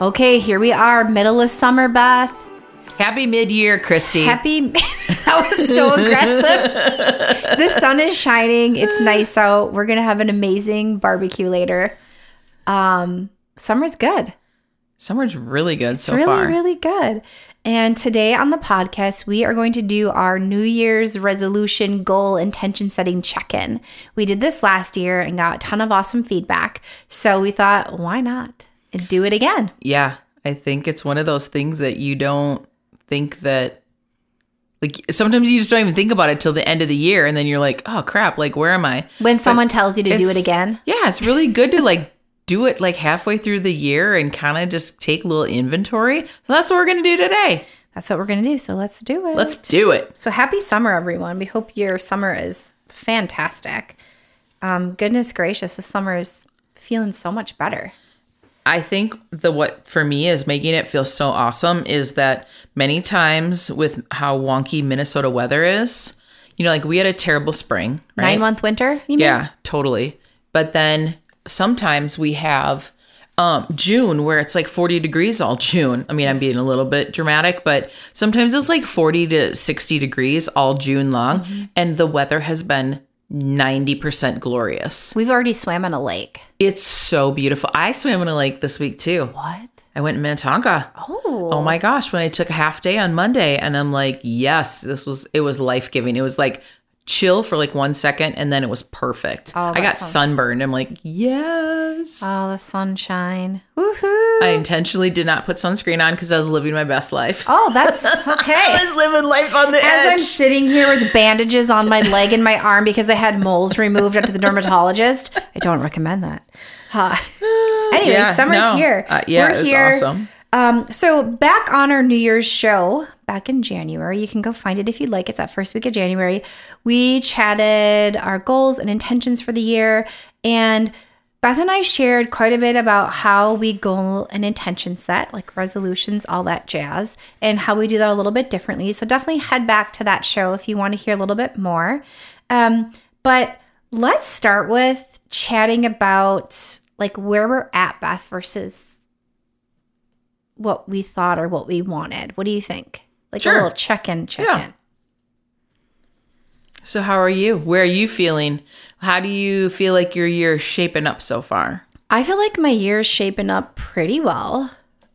Okay, here we are, middle of summer, Beth. Happy mid year, Christy. Happy. that was so aggressive. the sun is shining. It's nice out. We're gonna have an amazing barbecue later. Um, summer's good. Summer's really good so far. really, far. really good. And today on the podcast, we are going to do our New Year's resolution goal intention setting check in. We did this last year and got a ton of awesome feedback. So we thought, why not do it again? Yeah, I think it's one of those things that you don't think that like sometimes you just don't even think about it till the end of the year and then you're like, "Oh crap, like where am I?" When someone tells you to do it again. Yeah, it's really good to like do it like halfway through the year and kind of just take a little inventory. So that's what we're going to do today. That's what we're going to do. So let's do it. Let's do it. So happy summer, everyone. We hope your summer is fantastic. Um, goodness gracious, the summer is feeling so much better. I think the what for me is making it feel so awesome is that many times with how wonky Minnesota weather is, you know, like we had a terrible spring, right? Nine month winter, you mean? Yeah, totally. But then sometimes we have um, June where it's like 40 degrees all June. I mean, I'm being a little bit dramatic, but sometimes it's like 40 to 60 degrees all June long. Mm-hmm. And the weather has been 90% glorious. We've already swam in a lake. It's so beautiful. I swam in a lake this week too. What? I went in Minnetonka. Oh. Oh my gosh, when I took a half day on Monday and I'm like, yes, this was it was life-giving. It was like chill for like 1 second and then it was perfect. Oh, I got sounds- sunburned. I'm like, yes. Oh, the sunshine. Woohoo. I intentionally did not put sunscreen on cuz I was living my best life. oh, that's okay. I was living life on the As I'm sitting here with bandages on my leg and my arm because I had moles removed after the dermatologist, I don't recommend that. Huh. Anyway, Yeah, summer's no. here. Uh, yeah, We're it was here. awesome. Um, so back on our New Year's show back in January, you can go find it if you'd like. It's that first week of January. We chatted our goals and intentions for the year, and Beth and I shared quite a bit about how we goal and intention set, like resolutions, all that jazz, and how we do that a little bit differently. So definitely head back to that show if you want to hear a little bit more. Um, but let's start with chatting about like where we're at, Beth, versus what we thought or what we wanted. What do you think? Like a little check in, check Yeah. in. So how are you? Where are you feeling? How do you feel like your year is shaping up so far? I feel like my year's shaping up pretty well.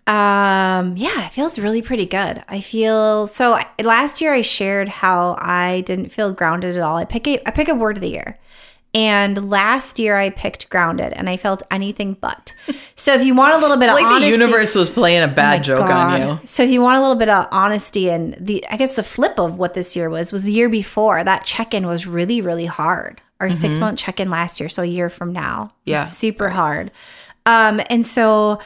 Um, yeah, it feels really pretty good. I feel so. Last year, I shared how I didn't feel grounded at all. I pick a I pick a word of the year, and last year I picked grounded, and I felt anything but. So if you want a little bit It's of like honesty, the universe was playing a bad My joke on you. So if you want a little bit of honesty and the I guess the flip of what this year was was the year before that check-in was really really hard. Our 6 month check-in last year, so a year from now. Mm-hmm. Yeah. super hard. Um and so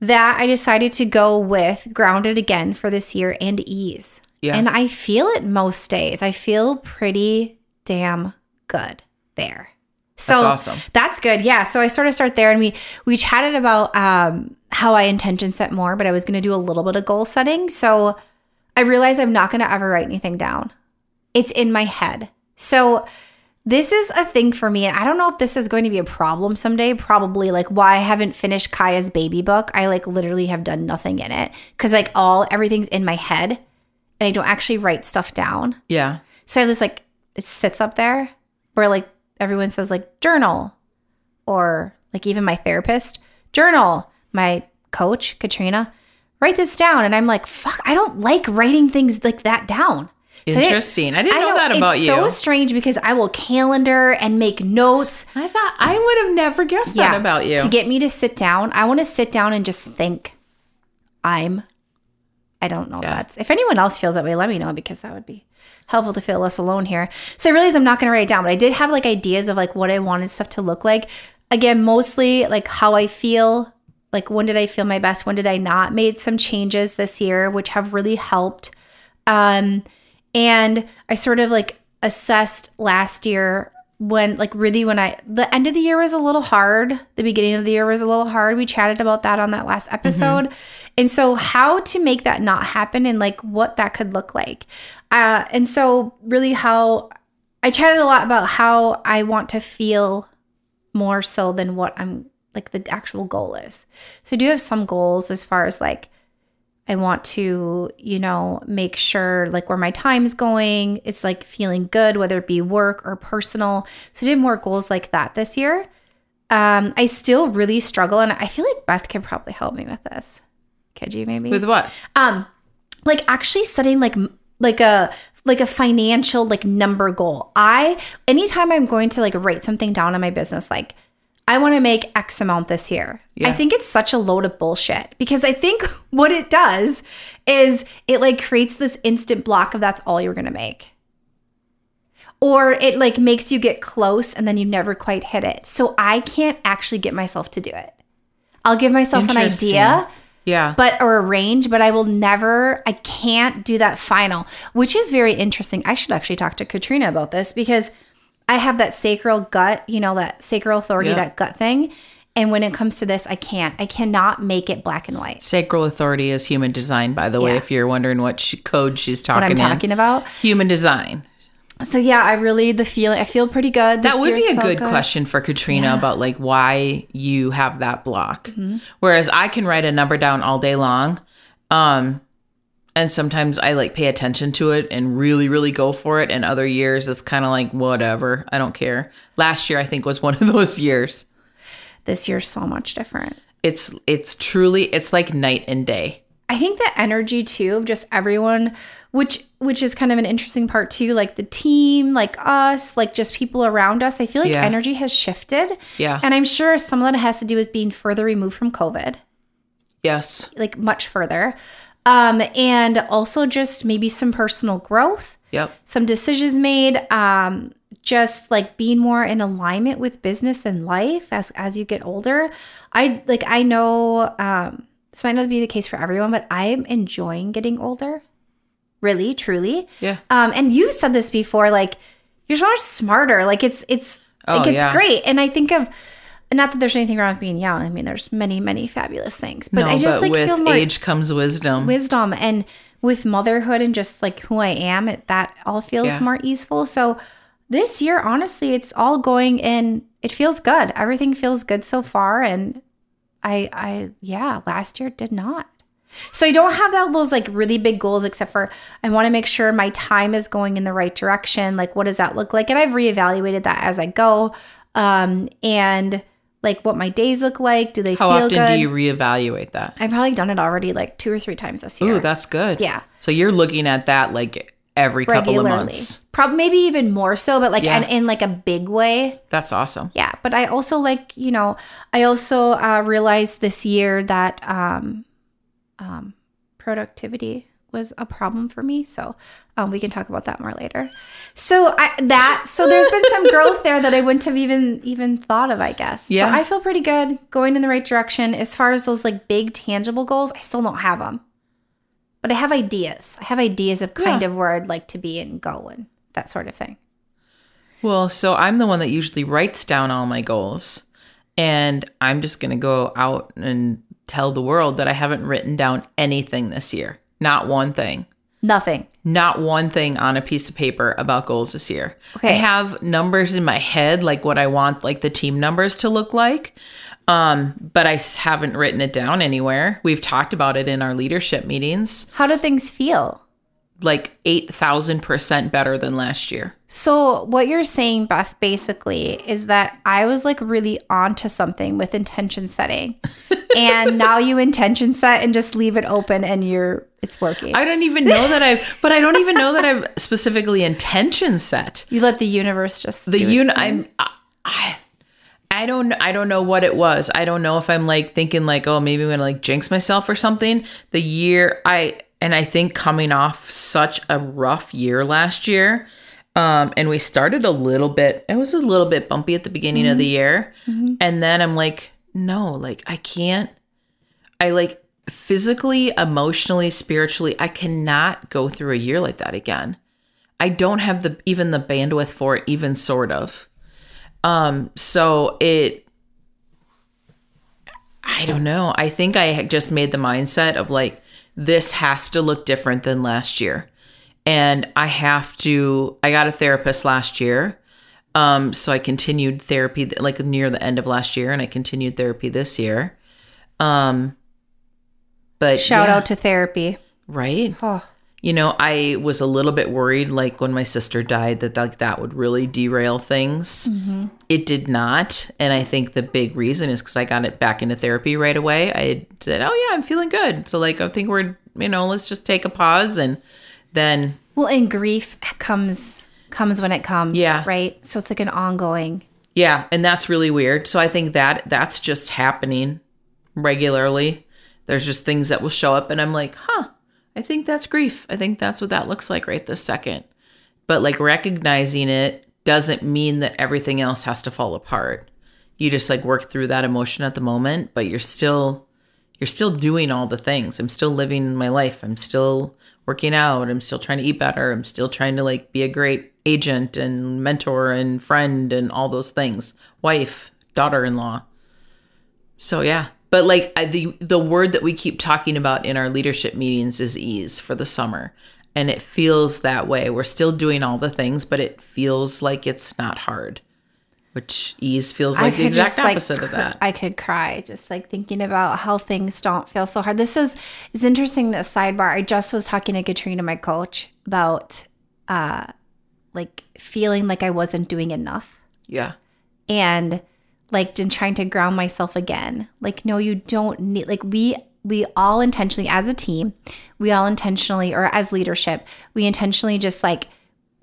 that I decided to go with grounded again for this year and ease. Yeah. And I feel it most days. I feel pretty damn good there. So That's awesome. That's good. Yeah. So I sort of start there and we we chatted about um how I intention set more, but I was gonna do a little bit of goal setting. So I realized I'm not gonna ever write anything down. It's in my head. So this is a thing for me. And I don't know if this is going to be a problem someday. Probably like why I haven't finished Kaya's baby book. I like literally have done nothing in it. Cause like all everything's in my head and I don't actually write stuff down. Yeah. So I have this like it sits up there where like everyone says like journal or like even my therapist journal. My coach Katrina write this down. And I'm like, fuck, I don't like writing things like that down. So I didn't- Interesting. I didn't know, that about it's you. so strange because I will calendar and make notes. I thought I would have never guessed that about you. To get me to sit down, I want to sit down and just think. I'm. I don't know. Yeah. That's if anyone else feels that way, let me know because that would be helpful to feel less alone here. So I realized I'm not going to write it down, but I did have like ideas of like what I wanted stuff to look like. Again, mostly like how I feel. Like when did I feel my best? When did I not? Made some changes this year, which have really helped. Um, and I sort of like assessed last year when like really when I the end of the year was a little hard. The beginning of the year was a little hard. We chatted about that on that last episode. And so how to make that not happen and like what that could look like. Uh and so really how I chatted a lot about how I want to feel more so than what I'm like the actual goal is. So I do have some goals as far as like I want to, you know, make sure like where my time's going, it's like feeling good, whether it be work or personal. So I did more goals like that this year. Um, I still really struggle, and I feel like Beth could probably help me with this. Could you maybe? With what? um, like actually setting like like a like a financial like number goal. I anytime I'm going to like write something down in my business, like I want to make X amount this year. I think it's such a load of bullshit because I think what it does is it like creates this instant block of that's all you're gonna make. Or it like makes you get close and then you never quite hit it. So I can't actually get myself to do it. I'll give myself an idea Yeah. but or a range, but I will never, I can't do that final, which is very interesting. I should actually talk to Katrina about this because I have that sacral gut, you know, that sacral authority, Yeah. that gut thing. And when it comes to this, I can't. I cannot make it black and white. Sacral authority is human design, by the way, if you're wondering what she, code she's What talking I'm in. about. Human design. So yeah, I really the feeling. I feel pretty good. This That would be a felt good question for Katrina about like why you have that block. Mm-hmm. Whereas I can write a number down all day long. Um and sometimes I like pay attention to it and really really go for it and other years it's kind of like whatever, I don't care. Last year I think was one of those years. This year's so much different. It's it's truly it's like night and day. I think the energy too of just everyone, which which is kind of an interesting part too, like the team, like us, like just people around us. I feel like Yeah. energy has shifted. Yeah. And I'm sure some of that has to do with being further removed from COVID, Yes. like much further. Um, and also just maybe some personal growth, Yep. some decisions made, um, just like being more in alignment with business and life as as you get older. I like I know um this might not be the case for everyone, but I'm enjoying getting older. Really, truly. Yeah. Um, and you've said this before, like you're so much smarter. Like it's it's like Oh, it's yeah. great. And I think of not that there's anything wrong with being young. I mean, there's many, many fabulous things. But no, I just but like with feel more age comes wisdom. wisdom and with motherhood and just like who I am, it, that all feels Yeah. more easeful. So this year, honestly, it's all going in. It feels good. Everything feels good so far, and I, I, yeah, last year did not. So I don't have that those like really big goals, except for I want to make sure my time is going in the right direction. Like, what does that look like? And I've reevaluated that as I go, um, and like what my days look like. Do they feel like How often good? do you reevaluate that? I've probably done it already like two or three times this year. Ooh, that's good. Yeah. So you're looking at that like every couple of months. Probably maybe even more so, but like Yeah. and in like a big way. That's awesome. Yeah. But I also like, you know, I also uh, realized this year that um, um, productivity was a problem for me. So um, we can talk about that more later. So I, that so there's been some growth there that I wouldn't have even even thought of. I guess. Yeah. I feel pretty good going in the right direction. As far as those like big tangible goals, I still don't have them, but I have ideas. I have ideas of kind Yeah. of where I'd like to be and go and that sort of thing. Well, so I'm the one that usually writes down all my goals. And I'm just going to go out and tell the world that I haven't written down anything this year. Not one thing. Nothing. Not one thing on a piece of paper about goals this year. Okay. I have numbers in my head, like what I want like the team numbers to look like. Um, but I haven't written it down anywhere. We've talked about it in our leadership meetings, How do things feel? Like 8,000% better than last year. So what you're saying, Beth, basically is that I was like really onto something with intention setting. and now you intention set and just leave it open and you're it's working. I don't even know that I've, but I don't even know that I've specifically intention set. you let the universe just The do its un. I'm, I, I don't, I don't know what it was. I don't know if I'm like thinking like, oh, maybe I'm gonna like jinx myself or something. The year I, and I think coming off such a rough year last year, um, and we started a little bit. It was a little bit bumpy at the beginning of the year, and then I'm like, no, like I can't. I like physically, emotionally, spiritually, I cannot go through a year like that again. I don't have the even the bandwidth for it, even sort of. Um, so it I don't know. I think I had just made the mindset of like this has to look different than last year. And I have to I got a therapist last year. Um, so I continued therapy like near the end of last year and I continued therapy this year. Um but shout yeah, out to therapy. right? Oh, You know, I was a little bit worried, like when my sister died, that like that would really derail things. Mm-hmm. It did not, and I think the big reason is because I got it back into therapy right away. I said, "Oh yeah, I'm feeling good." So like, I think we're, you know, let's just take a pause and then well, and grief comes comes when it comes. Yeah. Right. So it's like an ongoing. Yeah, and that's really weird. So I think that that's just happening regularly. There's just things that will show up and I'm like, "Huh, I think that's grief. I think that's what that looks like right this second. But like recognizing it doesn't mean that everything else has to fall apart. You just like work through that emotion at the moment, but you're still you're still doing all the things. I'm still living my life. I'm still working out. I'm still trying to eat better. I'm still trying to like be a great agent and mentor and friend and all those things. Wife, daughter-in-law. So yeah. But like I, the the word that we keep talking about in our leadership meetings is ease for the summer. And it feels that way. We're still doing all the things, but it feels like it's not hard. Which ease feels like the exact opposite of cr- that. I could cry just like thinking about how things don't feel so hard. This is is interesting. This sidebar. I just was talking to Katrina, my coach, about uh like feeling like I wasn't doing enough yeah. and like just trying to ground myself again. Like, no, you don't need like we we all intentionally as a team, we all intentionally or as leadership, we intentionally just like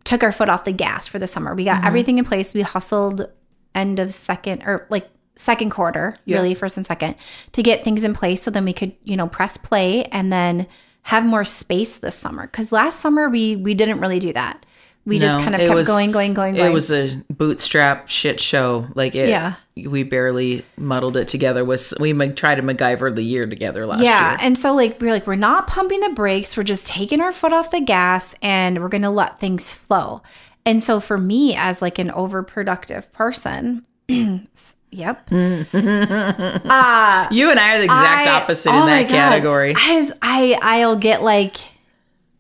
took our foot off the gas for the summer. We got mm-hmm. everything in place. We hustled end of second or like second quarter, really first and second, to get things in place so then we could, you know, press play and then have more space this summer. Cause last summer we we didn't really do that. We just kind of kept was- going, going, going, going. It was a bootstrap shit show. Like it, Yeah. we barely muddled it together. Was we tried to MacGyver the year together last yeah year? Yeah, and so like we're like we're not pumping the brakes we're just taking our foot off the gas and we're gonna let things flow and so for me as like an overproductive person yep uh You and I are the exact I- opposite oh in my that category. I, I i'll get like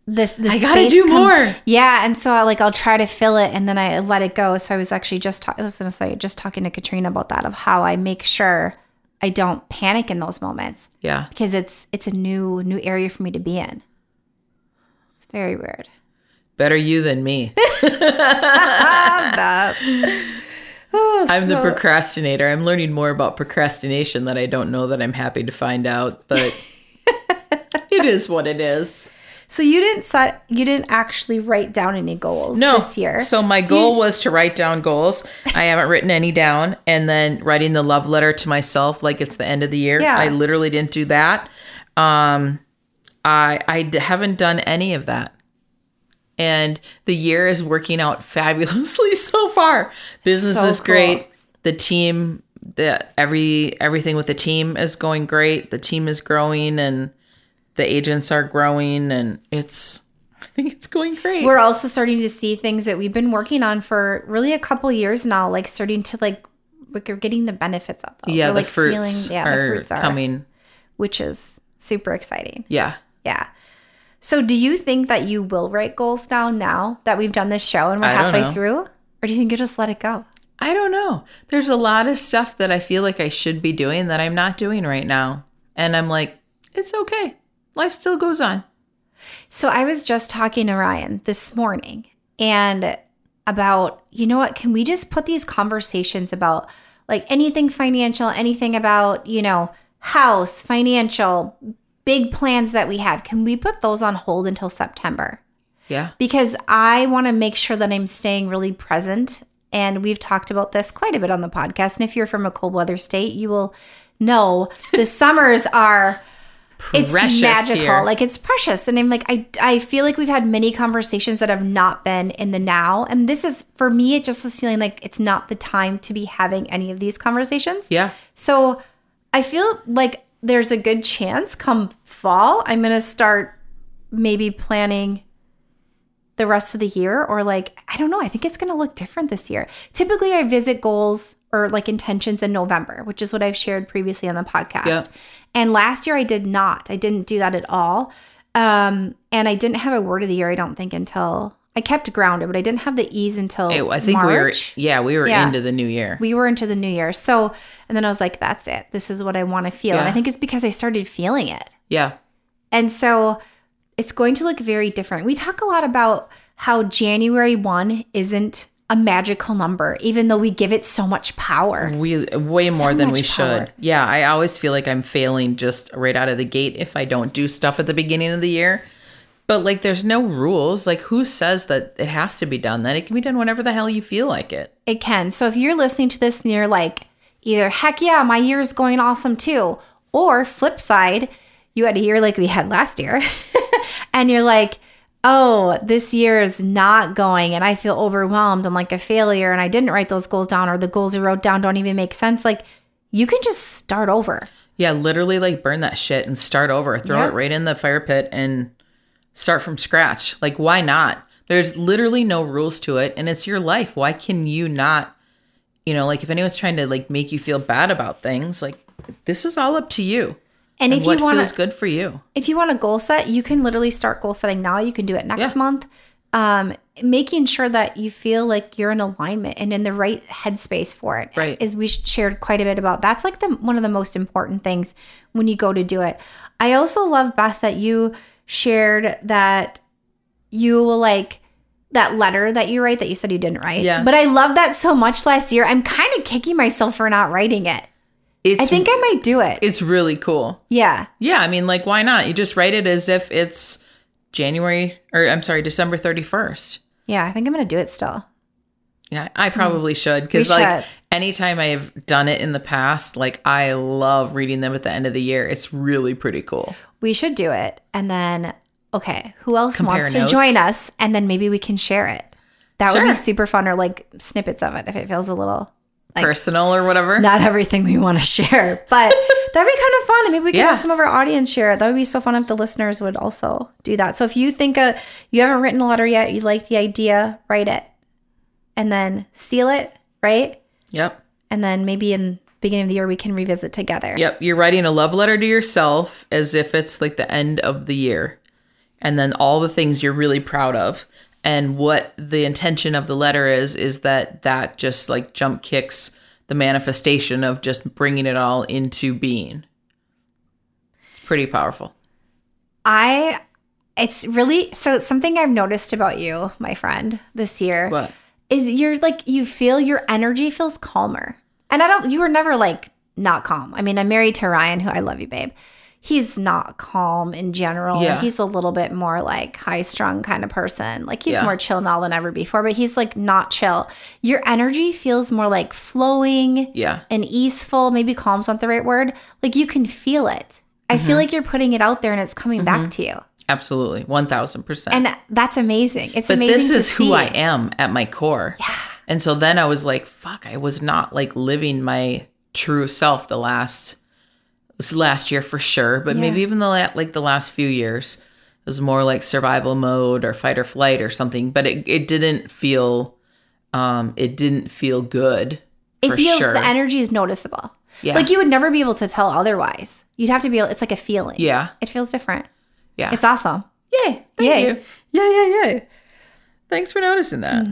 this the I gotta do more. yeah and so I, like i'll try to fill it and then i let it go so i was actually just talking i was gonna say just talking to katrina about that of how i make sure i don't panic in those moments Yeah. because it's it's a new new area for me to be in. It's very weird. Better you than me. Oh, I'm the procrastinator. I'm learning more about procrastination that I don't know that I'm happy to find out, but it is what it is. So you didn't set you didn't actually write down any goals No. this year. So my Do goal you- was to write down goals. I haven't written any down and then writing the love letter to myself like it's the end of the year. Yeah. I literally didn't do that. Um I I d- haven't done any of that. And the year is working out fabulously so far. Business So is great. The team the every everything with the team is going great. The team is growing and the agents are growing and it's I think it's going great. We're also starting to see things that we've been working on for really a couple years now, like starting to like we're getting the benefits of those. yeah, We're, the like fruits yeah, are, the fruits are coming. which is super exciting. Yeah. Yeah. So do you think that you will write goals down now that we've done this show and we're I halfway through? Or do you think you'll just let it go? I don't know. There's a lot of stuff that I feel like I should be doing that I'm not doing right now. And I'm like, it's okay. Life still goes on. So I was just talking to Ryan this morning and about, you know what, can we just put these conversations about like anything financial, anything about, you know, house, financial, big plans that we have, can we put those on hold until September? Yeah. Because I want to make sure that I'm staying really present. And we've talked about this quite a bit on the podcast. And if you're from a cold weather state, you will know the summers are it's magical. here. Like it's precious. And I'm like, I I feel like we've had many conversations that have not been in the now. And this is for me, it just was feeling like it's not the time to be having any of these conversations. Yeah. So I feel like there's a good chance come fall, I'm gonna start maybe planning the rest of the year or like I don't know, I think it's going to look different this year. Typically I visit goals or like intentions in November, which is what I've shared previously on the podcast. Yeah. And last year I did not. I didn't do that at all. Um and I didn't have a word of the year I don't think until I kept grounded, but I didn't have the ease until It- I think we were yeah, we were Yeah. into the new year. We were into the new year. So, and then I was like, that's it. This is what I want to feel. And I think it's because I started feeling it. yeah. And so it's going to look very different. We talk a lot about how January 1 isn't a magical number, even though we give it so much power. We way more So than we power. should. Yeah, I always feel like I'm failing just right out of the gate if I don't do stuff at the beginning of the year. But like there's no rules. Like who says that it has to be done? That it can be done whenever the hell you feel like it. It can. So if you're listening to this and you're like, either heck yeah, my year is going awesome too, or flip side, you had a year like we had last year, and you're like, oh, this year is not going, and I feel overwhelmed and like a failure, and I didn't write those goals down, or the goals I wrote down don't even make sense. Like, you can just start over. Yeah, literally like burn that shit and start over. Throw Yeah. it right in the fire pit and start from scratch. Like why not? There's literally no rules to it and it's your life. Why can you not you know, like if anyone's trying to like make you feel bad about things, like this is all up to you. And, And if you want feels good for you. if you want a goal set, you can literally start goal setting now. You can do it next Yeah. month. Um, making sure that you feel like you're in alignment and in the right headspace for it. Right. Is we shared quite a bit about. That's like the one of the most important things when you go to do it. I also love Beth that you shared that you will like that letter that you write that you said you didn't write. Yes. But I love that so much last year. I'm kind of kicking myself for not writing it. It's I think I might do it. it's really cool. Yeah. Yeah, I mean like why not? You just write it as if it's January or I'm sorry, December 31st. Yeah, I think I'm going to do it still. Yeah, I probably mm. should because We like should. anytime I've done it in the past, like I love reading them at the end of the year. It's really pretty cool. We should do it. And then, okay, who else Compare wants to join us? And then maybe we can share it. That would be super fun, or like snippets of it if it feels a little Like- Personal or whatever. not everything we want to share. But that'd be kind of fun. And maybe we can Yeah. have some of our audience share it. That would be so fun if the listeners would also do that. So if you think uh you haven't written a letter yet, you like the idea, write it. And then seal it, right? Yep. And then maybe in beginning of the year we can revisit together. Yep. You're writing a love letter to yourself as if it's like the end of the year. And then all the things you're really proud of. And what the intention of the letter is, is that that just like jump kicks the manifestation of just bringing it all into being. It's pretty powerful. I it's really so something I've noticed about you, my friend, this year What? is you're like you feel your energy feels calmer. And I don't you were never like not calm. I mean, I'm married to Ryan, who I love you, babe. He's not calm in general. Yeah. He's a little bit more like high strung kind of person. Like he's Yeah. more chill now than ever before, but he's like not chill. Your energy feels more like flowing Yeah. and easeful. Maybe calm's not the right word. Like you can feel it. I Mm-hmm. feel like you're putting it out there and it's coming back to you. Absolutely. 1000%. And that's amazing. It's but amazing. this is who see. I am at my core. Yeah. And so then I was like, fuck, I was not like living my true self the last this last year for sure, but maybe even the la- like the last few years. It was more like survival mode or fight or flight or something, but it, it didn't feel um it didn't feel good. It feels sure. the energy is noticeable. Yeah. Like you would never be able to tell otherwise. You'd have to be able, it's like a feeling. Yeah. It feels different. Yeah. It's awesome. Yay. Thank Yay. you. Yeah, yeah, yeah. Thanks for noticing that.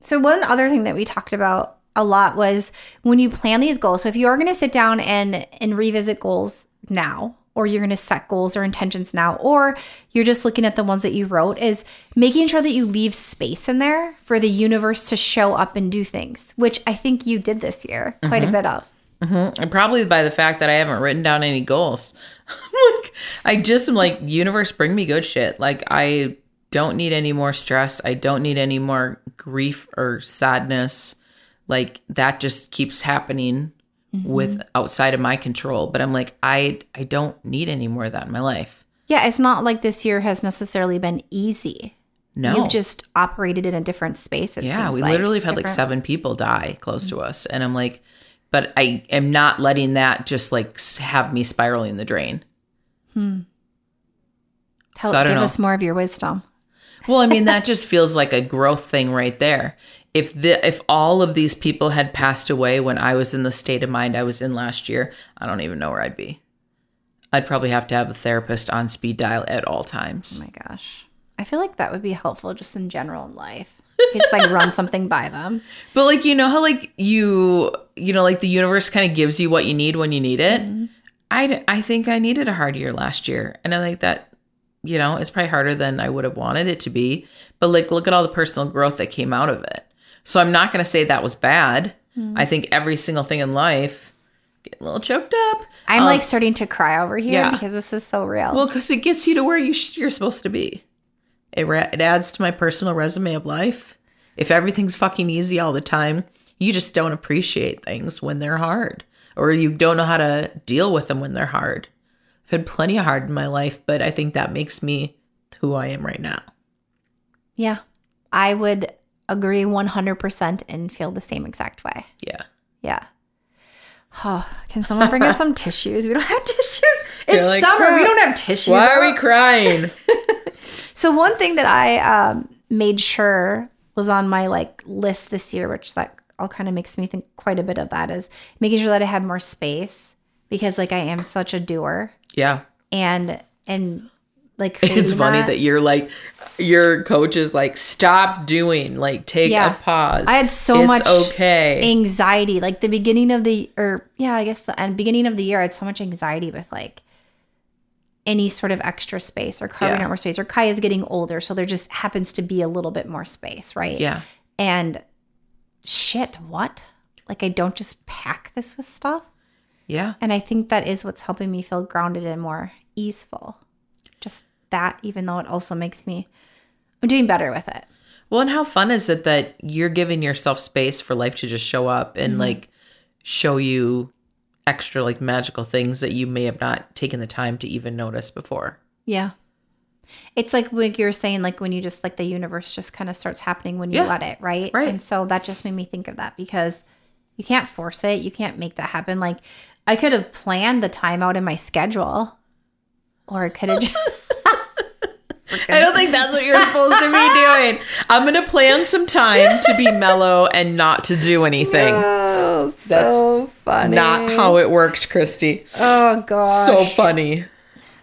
So one other thing that we talked about a lot was when you plan these goals. So if you are going to sit down and and revisit goals now, or you're going to set goals or intentions now, or you're just looking at the ones that you wrote, is making sure that you leave space in there for the universe to show up and do things, which I think you did this year quite a mm-hmm. bit of. Mm-hmm. And probably by the fact that I haven't written down any goals. like I just am like, universe, bring me good shit. Like I don't need any more stress. I don't need any more grief or sadness. Like that just keeps happening with outside of my control. But I'm like, I I don't need any more of that in my life. Yeah, it's not like this year has necessarily been easy. No. You've just operated in a different space. It Yeah, we like. literally have had like seven people die close to us, and I'm like, but I am not letting that just like have me spiraling the drain. Hmm Tell, so give know. us more of your wisdom. Well, I mean, that just feels like a growth thing right there. If the if all of these people had passed away when I was in the state of mind I was in last year, I don't even know where I'd be. I'd probably have to have a therapist on speed dial at all times. Oh my gosh. I feel like that would be helpful just in general in life. You could just like run something by them. But like you know how like you you know like the universe kind of gives you what you need when you need it. Mm-hmm. I I think I needed a hard year last year, and I like that. You know, it's probably harder than I would have wanted it to be. But like, look at all the personal growth that came out of it. So I'm not going to say that was bad. Hmm. I think every single thing in life get a little choked up. I'm like um, starting to cry over here yeah. because this is so real. Well, because it gets you to where you sh- you're supposed to be. It ra- it adds to my personal resume of life. If everything's fucking easy all the time, you just don't appreciate things when they're hard, or you don't know how to deal with them when they're hard. I've had plenty of hard in my life, but I think that makes me who I am right now. yeah. I would agree 100% and feel the same exact way. Yeah. Yeah. Oh, can someone bring us some tissues? We don't have tissues. It's like, summer. We don't have tissues. Why are we crying? So one thing that I um, made sure was on my like list this year, which that all kind of makes me think quite a bit of that, is making sure that I have more space because like I am such a doer yeah. and and like It's funny that you're like, your coach is like, stop doing, like, take Yeah. a pause. I had so It's much okay. anxiety like the beginning of the or yeah i guess the end beginning of the year i had so much anxiety with like any sort of extra space or carving Yeah. out more space or kai is getting older so there just happens to be a little bit more space right yeah. and shit what like i don't just pack this with stuff Yeah. and i think that is what's helping me feel grounded and more easeful just that even though it also makes me i'm doing better with it Well, and how fun is it that you're giving yourself space for life to just show up and mm-hmm. like show you extra like magical things that you may have not taken the time to even notice before. Yeah. It's like what you were saying, like when you just like the universe just kind of starts happening when you Yeah. let it, right? Right. And so that just made me think of that because you can't force it. You can't make that happen. Like I could have planned the time out in my schedule, or I could have. I don't think that's what you're supposed to be doing. I'm going to plan some time to be mellow and not to do anything. oh, That's so funny. Not how it worked, Christy. Oh god. So funny.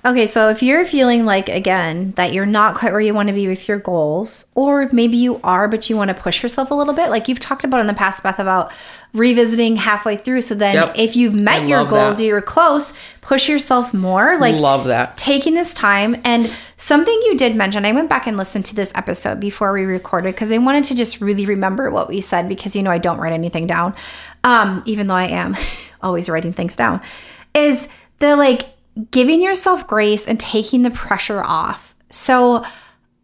Okay, so if you're feeling like again that you're not quite where you want to be with your goals, or maybe you are, but you want to push yourself a little bit, like you've talked about in the past, Beth, about revisiting halfway through. So then, Yep. if you've met I your goals, that. or you're close, push yourself more. Like Love that. taking this time and something you did mention. I went back and listened to this episode before we recorded because I wanted to just really remember what we said because you know I don't write anything down, um, even though I am always writing things down. Is the like giving yourself grace and taking the pressure off. So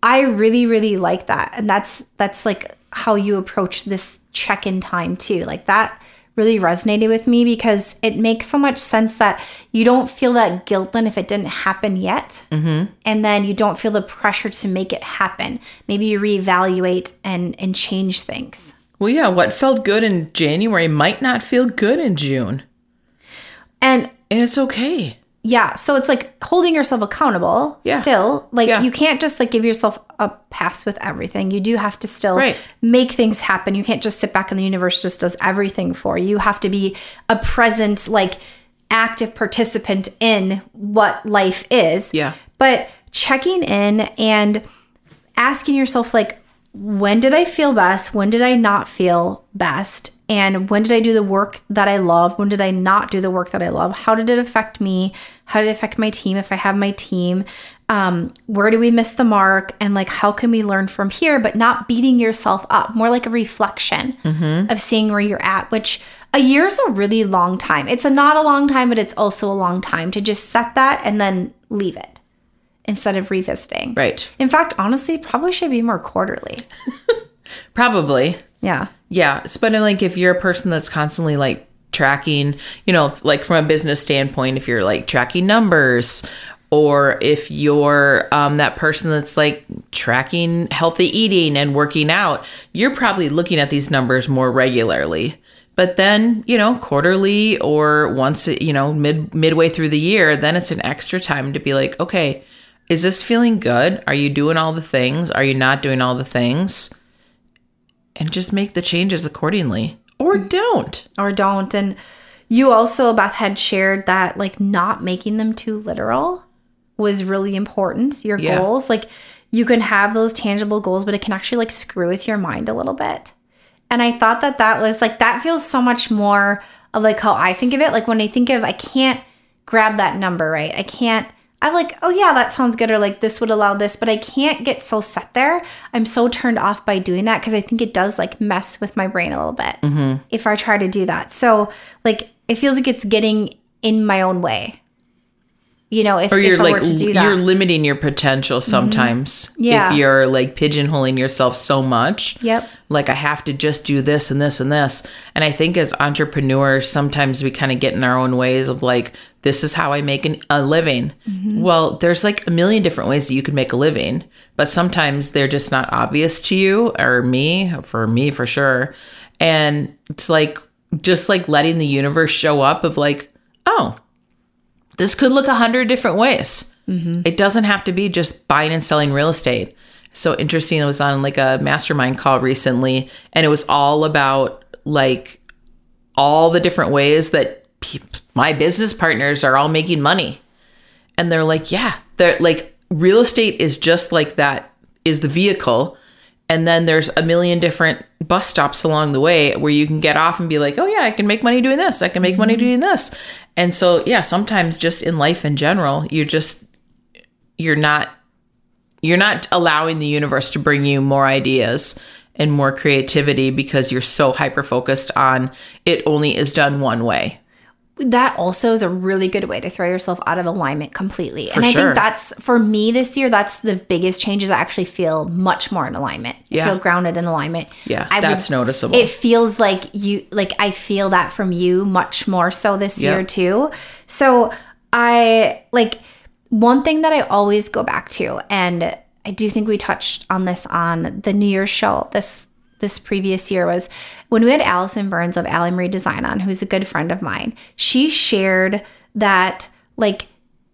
I really really like that, and that's that's like how you approach this check-in time too. Like that really resonated with me because it makes so much sense that you don't feel that guilt then if it didn't happen yet. Mm-hmm. And then you don't feel the pressure to make it happen. Maybe you reevaluate and, and change things. Well, yeah, what felt good in January might not feel good in June. And And it's okay. Yeah, so it's like holding yourself accountable Yeah. still. Like Yeah. you can't just like give yourself a pass with everything. You do have to still Right. make things happen. You can't just sit back and the universe just does everything for you. You have to be a present, like active participant in what life is. Yeah. But checking in and asking yourself like when did I feel best? When did I not feel best? And when did I do the work that I love? When did I not do the work that I love? How did it affect me? How did it affect my team if I have my team? um, where do we miss the mark and like how can we learn from here but not beating yourself up more like a reflection of seeing where you're at which a year is a really long time it's a not a long time but it's also a long time to just set that and then leave it instead of revisiting Right. in fact honestly probably should be more quarterly Probably. yeah Yeah. But like if you're a person that's constantly like tracking, you know, like from a business standpoint, if you're like tracking numbers or if you're um, that person that's like tracking healthy eating and working out, you're probably looking at these numbers more regularly. But then, you know, quarterly or once, you know, mid midway through the year, then it's an extra time to be like, okay, is this feeling good? Are you doing all the things? Are you not doing all the things? And just make the changes accordingly or mm. don't. or don't. And you also, Beth, had shared that like not making them too literal was really important. Your Yeah. goals, like you can have those tangible goals, but it can actually like screw with your mind a little bit. And I thought that that was like, that feels so much more of like how I think of it. Like when I think of, I can't grab that number, right? I can't. I'm like, oh yeah, that sounds good, or like this would allow this, but I can't get so set there. I'm so turned off by doing that because I think it does like mess with my brain a little bit mm-hmm. if I try to do that. So like it feels like it's getting in my own way. You know, if, Or you're if like were to do that. you're limiting your potential sometimes. Yeah. If you're like pigeonholing yourself so much. Yep. Like I have to just do this and this and this. And I think as entrepreneurs, sometimes we kind of get in our own ways of like, this is how I make an, a living. Mm-hmm. Well, there's like a million different ways that you could make a living, but sometimes they're just not obvious to you or me, for me for sure. And it's like just like letting the universe show up of like, oh, this could look a hundred different ways. Mm-hmm. It doesn't have to be just buying and selling real estate. So interesting. I was on like a mastermind call recently, and it was all about like all the different ways that pe- my business partners are all making money. And they're like, yeah, they're like real estate is just like that is the vehicle. And then there's a million different bus stops along the way where you can get off and be like, oh, yeah, I can make money doing this. I can make money mm-hmm. doing this. And so, yeah, sometimes just in life in general, you're just, you're not, you're not allowing the universe to bring you more ideas and more creativity because you're so hyper focused on it only is done one way. That also is a really good way to throw yourself out of alignment completely. and I sure. think that's for me this year, that's the biggest change is I actually feel much more in alignment. I Yeah. feel grounded in alignment. Yeah, I that's noticeable. It feels like you like I feel that from you much more so this Yeah. year too. So I like one thing that I always go back to, and I do think we touched on this on the New Year's show this this previous year was when we had Allison Burns of Allie Marie Design on, who's a good friend of mine. She shared that like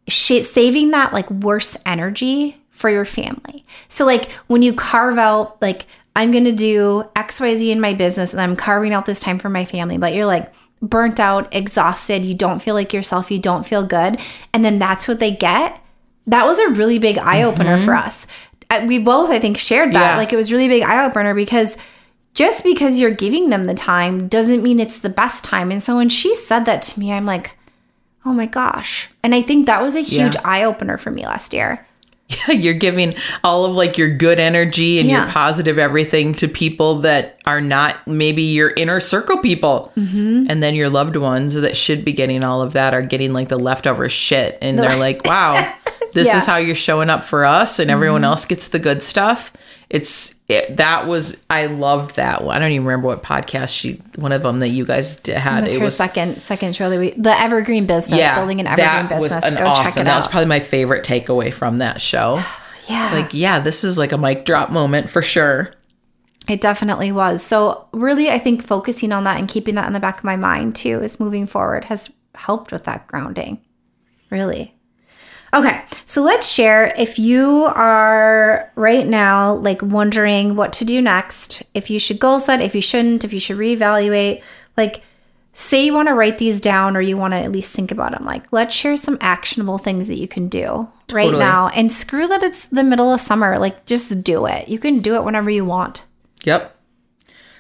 she, saving that like worse energy for your family. So like when you carve out like I'm going to do XYZ in my business and I'm carving out this time for my family, but you're like burnt out, exhausted, you don't feel like yourself, you don't feel good, and then that's what they get. That was a really big eye opener for us. Uh, We both I think shared that. Mm-hmm. Yeah. Like it was really big eye opener because just because you're giving them the time doesn't mean it's the best time. And so when she said that to me, I'm like, oh my gosh. And I think that was a huge Yeah. eye opener for me last year. Yeah, you're giving all of like your good energy and Yeah. your positive everything to people that are not maybe your inner circle people Mm-hmm. and then your loved ones that should be getting all of that are getting like the leftover shit and they're like wow this Yeah. Mm-hmm. is how you're showing up for us and everyone else gets the good stuff it's it, that was i loved that one i don't even remember what podcast she one of them that you guys d- had That's it her was second second show that we the Evergreen Business, building an Evergreen that was business. an Go awesome check it that out. was probably my favorite takeaway from that show yeah, it's like, yeah, this is like a mic drop moment for sure. it definitely was. So really, I think focusing on that and keeping that in the back of my mind too, is moving forward has helped with that grounding. Really. Okay, so let's share if you are right now like wondering what to do next, if you should goal set, if you shouldn't, if you should reevaluate, like say you want to write these down or you want to at least think about them. Like let's share some actionable things that you can do right Totally. now and screw that it's the middle of summer. Like just do it. You can do it whenever you want. Yep.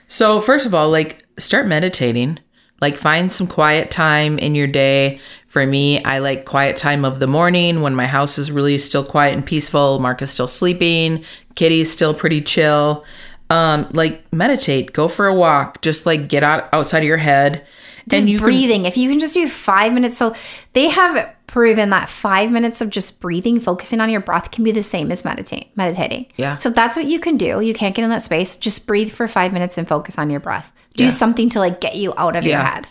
So, first of all, like start meditating. Like find some quiet time in your day. For me, I like quiet time of the morning when my house is really still quiet and peaceful. Mark is still sleeping. Kitty's still pretty chill. Um, like meditate, go for a walk, just like get out outside of your head. Just you can- breathing. if you can just do five minutes. So they have proven that five minutes of just breathing, focusing on your breath can be the same as meditate meditating. Yeah. So that's what you can do. You can't get in that space. Just breathe for five minutes and focus on your breath. Do Yeah. something to like get you out of your head.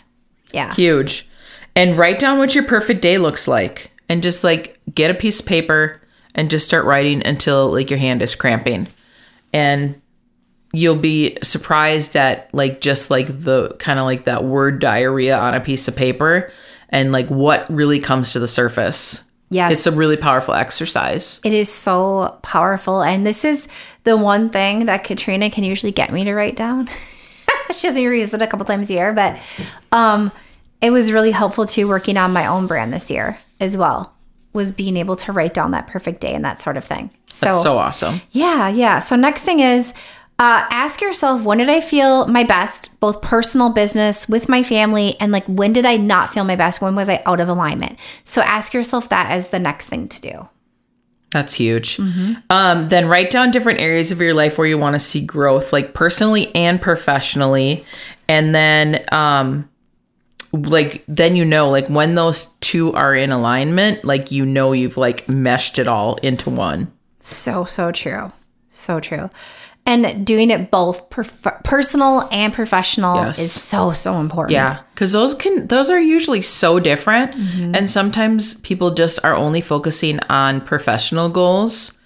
Yeah. Huge. And write down what your perfect day looks like. And just like get a piece of paper and just start writing until like your hand is cramping. And you'll be surprised at like just like the kind of like that word diarrhea on a piece of paper and like what really comes to the surface. Yes. It's a really powerful exercise. It is so powerful. And this is the one thing that Katrina can usually get me to write down. she doesn't use it a couple times a year, but um, it was really helpful too working on my own brand this year as well, was being able to write down that perfect day and that sort of thing. So, That's so awesome. yeah, yeah. So next thing is uh, ask yourself when did I feel my best, both personal business with my family, and like when did I not feel my best? When was I out of alignment? So ask yourself that as the next thing to do. That's huge. Um, then write down different areas of your life where you want to see growth, like personally and professionally. And then, um, like, then you know, like, when those two are in alignment, like, you know, you've like meshed it all into one. So, so true. So true. And doing it both perf- personal and professional Yes. is so, so important. Yeah. Cause those can, those are usually so different. Mm-hmm. And sometimes people just are only focusing on professional goals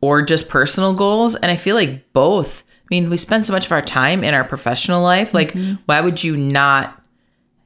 or just personal goals. And I feel like both. I mean, we spend so much of our time in our professional life. Like, mm-hmm. why would you not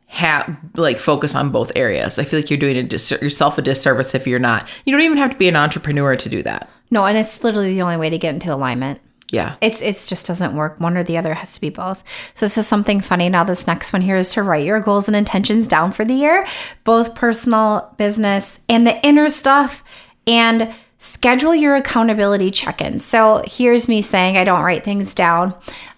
have like focus on both areas? I feel like you're doing a dis- yourself a disservice if you're not. You don't even have to be an entrepreneur to do that. No, and it's literally the only way to get into alignment. Yeah. It's it's just doesn't work. One or the other has to be both. So this is something funny. Now this next one here is to write your goals and intentions down for the year, both personal, business, and the inner stuff, and schedule your accountability check-ins. So here's me saying I don't write things down.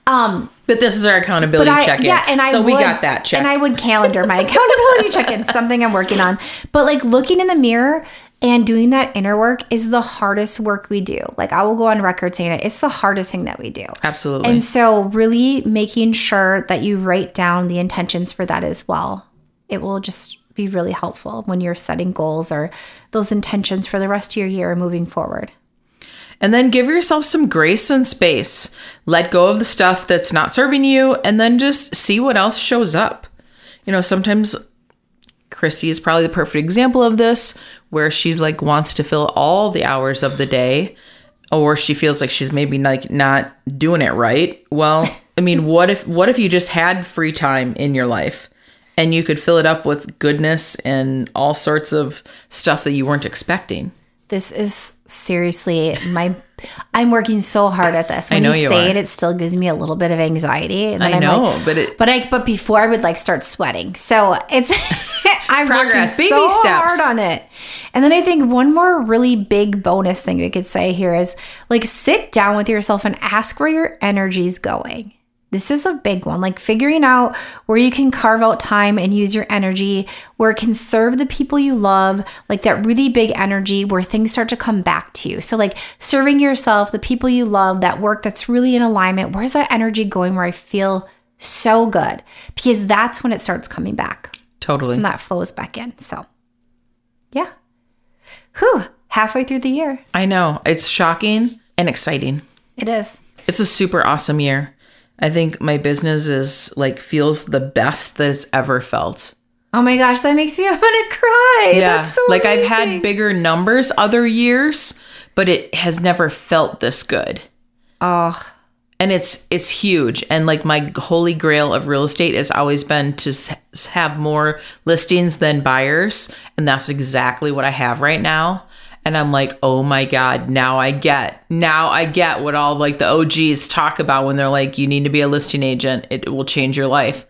Um, But this is our accountability I, check in. Yeah, and I so we got that check. And I would calendar my accountability check-in, something I'm working on. But like looking in the mirror and doing that inner work is the hardest work we do. Like I will go on record saying it. It's the hardest thing that we do. Absolutely. And so really making sure that you write down the intentions for that as well. It will just be really helpful when you're setting goals or those intentions for the rest of your year moving forward. And then give yourself some grace and space. Let go of the stuff that's not serving you and then just see what else shows up. You know, sometimes Christy is probably the perfect example of this where she's like wants to fill all the hours of the day or she feels like she's maybe like not doing it right. Well, I mean, what if what if you just had free time in your life and you could fill it up with goodness and all sorts of stuff that you weren't expecting? This is seriously my. I'm working so hard at this. When know you you say are. it, it still gives me a little bit of anxiety. And I I'm know, like, but it- but I but before I would like start sweating. So it's I'm Progress, working baby so steps. hard on it. And then I think one more really big bonus thing we could say here is like sit down with yourself and ask where your energy's going. This is a big one. Like figuring out where you can carve out time and use your energy, where it can serve the people you love, like that really big energy where things start to come back to you. So, like serving yourself, the people you love, that work that's really in alignment. Where's that energy going where I feel so good? Because that's when it starts coming back Totally. and that flows back in. So, yeah. Whew. Halfway through the year. I know. It's shocking and exciting. It is. It's a super awesome year. I think my business is like feels the best that it's ever felt. Oh my gosh, that makes me want to cry. Yeah. That's so like I've had bigger numbers other years, but it has never felt this good. Oh, And it's it's huge and like my holy grail of real estate has always been to have more listings than buyers, and that's exactly what I have right now. And I'm like, "Oh my god, now I get. Now I get what all like the OGs talk about when they're like you need to be a listing agent. It will change your life."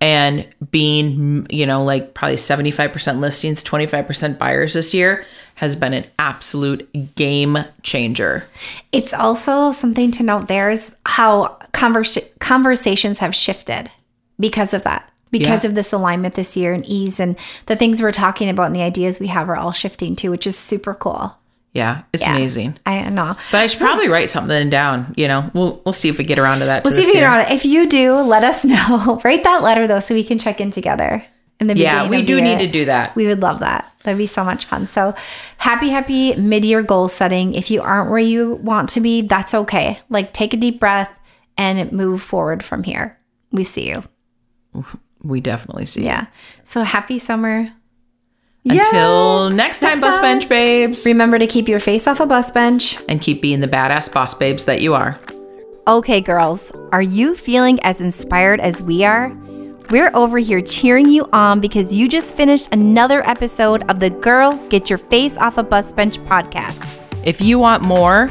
And being, you know, like probably 75% listings, 25% buyers this year has been an absolute game changer. It's also something to note there is how conversa- conversations have shifted because of that. Because Yeah. of this alignment this year and ease and the things we're talking about and the ideas we have are all shifting too, which is super cool. Yeah, it's Yeah. amazing. I know. But I should probably write something down. You know, we'll we'll see if we get around to that. We'll see if this you year. know. If you do, let us know. Write that letter though, so we can check in together. In the Yeah, we do need year. to do that. We would love that. That'd be so much fun. So happy, happy mid-year goal setting. If you aren't where you want to be, that's okay. Like take a deep breath and move forward from here. We see you. We definitely see. Yeah. So happy summer. Until next time, Next bus time. bench babes, Remember to keep your face off a bus bench. and keep being the badass boss babes that you are. Okay, girls, are you feeling as inspired as we are? We're over here cheering you on because you just finished another episode of the Girl Get Your Face Off a Bus Bench podcast. If you want more,